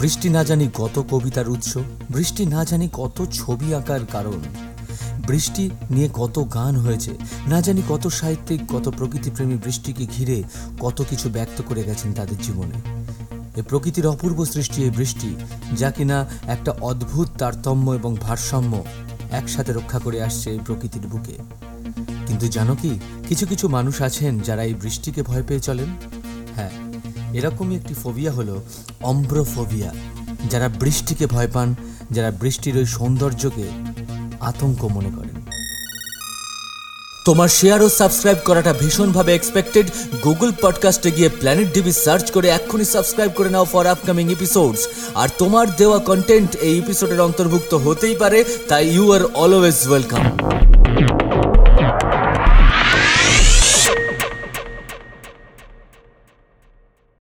বৃষ্টি না জানি কত কবিতার উৎস, বৃষ্টি না জানি কত ছবি আঁকার কারণ। বৃষ্টি নিয়ে কত গান হয়েছে, না জানি কত সাহিত্যিক, কত প্রকৃতিপ্রেমী বৃষ্টিকে ঘিরে কত কিছু ব্যক্ত করে গেছেন তাদের জীবনে। এ প্রকৃতির অপূর্ব সৃষ্টি এই বৃষ্টি, যা কিনা একটা অদ্ভুত তারতম্য এবং ভারসাম্য একসাথে রক্ষা করে আসছে এই প্রকৃতির বুকে। কিন্তু জানো কি, কিছু কিছু মানুষ আছেন যারা এই বৃষ্টিকে ভয় পেয়ে চলেন? হ্যাঁ এরকমই একটি ফোবিয়া হলো অম্ব্রোফোবিয়া। যারা বৃষ্টিকে ভয় পান, যারা বৃষ্টির ওই সৌন্দর্যকে আতঙ্ক মনে করেন। তোমার শেয়ার ও সাবস্ক্রাইব করাটা ভীষণভাবে এক্সপেক্টেড গুগল পডকাস্টে গিয়ে প্ল্যানেট ডিবি সার্চ করে এক্ষুনি সাবস্ক্রাইব করে নাও ফর আপকামিং এপিসোডস আর তোমার দেওয়া কন্টেন্ট এই এপিসোডের অন্তর্ভুক্ত হতেই পারে, তাই ইউ আর অলওয়েজ ওয়েলকাম